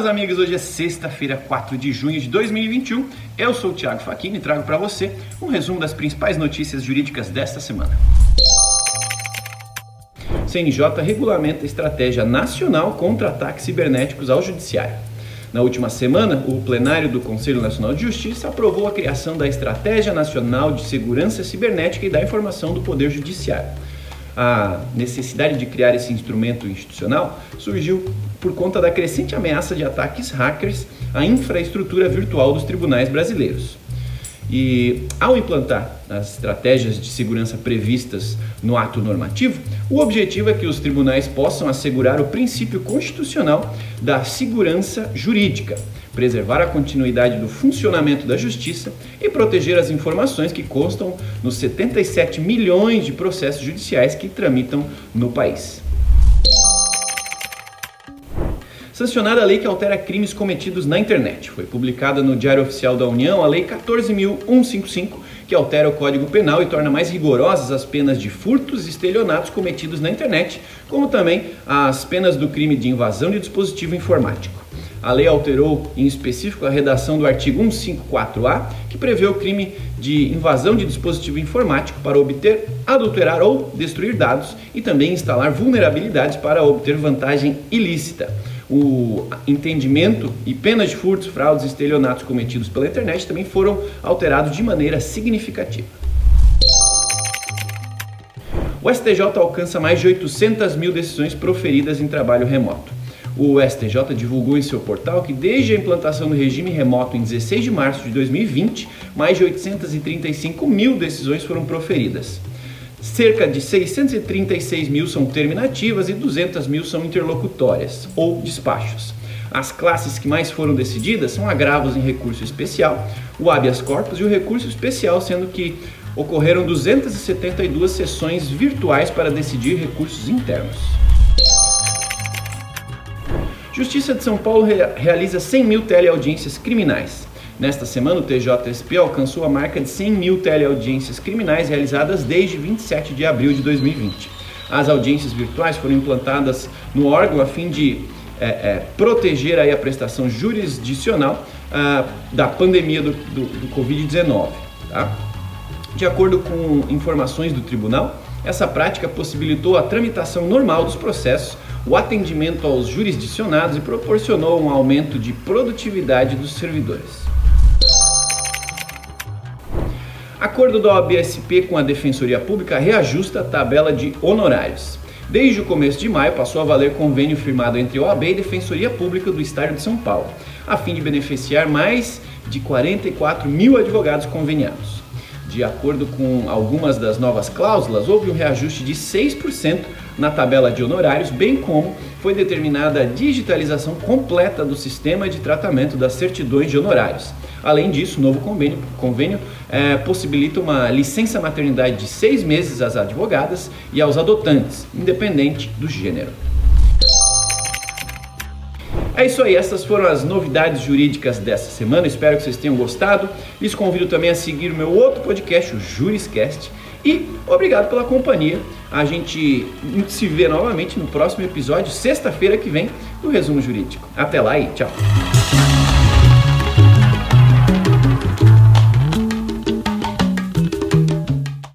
meus amigos, hoje é sexta-feira, 4 de junho de 2021. Eu sou o Thiago Facchini e trago para você um resumo das principais notícias jurídicas desta semana. CNJ regulamenta a estratégia nacional contra ataques cibernéticos ao judiciário. Na última semana, o plenário do Conselho Nacional de Justiça aprovou a criação da Estratégia Nacional de Segurança Cibernética e da Informação do Poder Judiciário a necessidade de criar esse instrumento institucional surgiu por conta da crescente ameaça de ataques hackers à infraestrutura virtual dos tribunais brasileiros. E ao implantar as estratégias de segurança previstas no ato normativo, o objetivo é que os tribunais possam assegurar o princípio constitucional da segurança jurídica, preservar a continuidade do funcionamento da justiça e proteger as informações que constam nos 77 milhões de processos judiciais que tramitam no país. Sancionada a lei que altera crimes cometidos na internet. Foi publicada no Diário Oficial da União a Lei 14.155, que altera o Código Penal e torna mais rigorosas as penas de furtos e estelionatos cometidos na internet, como também as penas do crime de invasão de dispositivo informático. A lei alterou, em específico, a redação do artigo 154A, que prevê o crime de invasão de dispositivo informático para obter, adulterar ou destruir dados e também instalar vulnerabilidades para obter vantagem ilícita o entendimento e penas de furtos, fraudes e estelionatos cometidos pela internet também foram alterados de maneira significativa. O STJ alcança mais de 800 mil decisões proferidas em trabalho remoto. O STJ divulgou em seu portal que, desde a implantação do regime remoto em 16 de março de 2020, mais de 835 mil decisões foram proferidas. Cerca de 636 mil são terminativas e 200 mil são interlocutórias ou despachos. As classes que mais foram decididas são agravos em recurso especial, o habeas corpus e o recurso especial, sendo que ocorreram 272 sessões virtuais para decidir recursos internos. Justiça de São Paulo realiza 100 mil teleaudiências criminais. Nesta semana, o TJSP alcançou a marca de 100 mil teleaudiências criminais realizadas desde 27 de abril de 2020. As audiências virtuais foram implantadas no órgão a fim de é, é, proteger aí a prestação jurisdicional ah, da pandemia do, do, do Covid-19. Tá? De acordo com informações do tribunal, essa prática possibilitou a tramitação normal dos processos, o atendimento aos jurisdicionados e proporcionou um aumento de produtividade dos servidores. Acordo da OABSP com a Defensoria Pública reajusta a tabela de honorários. Desde o começo de maio passou a valer convênio firmado entre OAB e Defensoria Pública do Estado de São Paulo, a fim de beneficiar mais de 44 mil advogados conveniados. De acordo com algumas das novas cláusulas, houve um reajuste de 6% na tabela de honorários, bem como foi determinada a digitalização completa do sistema de tratamento das certidões de honorários Além disso, o novo convênio, convênio é, possibilita uma licença maternidade de seis meses às advogadas e aos adotantes, independente do gênero. É isso aí, essas foram as novidades jurídicas dessa semana. Espero que vocês tenham gostado. Lhes convido também a seguir o meu outro podcast, o Juriscast. E obrigado pela companhia. A gente se vê novamente no próximo episódio, sexta-feira que vem, do Resumo Jurídico. Até lá e tchau!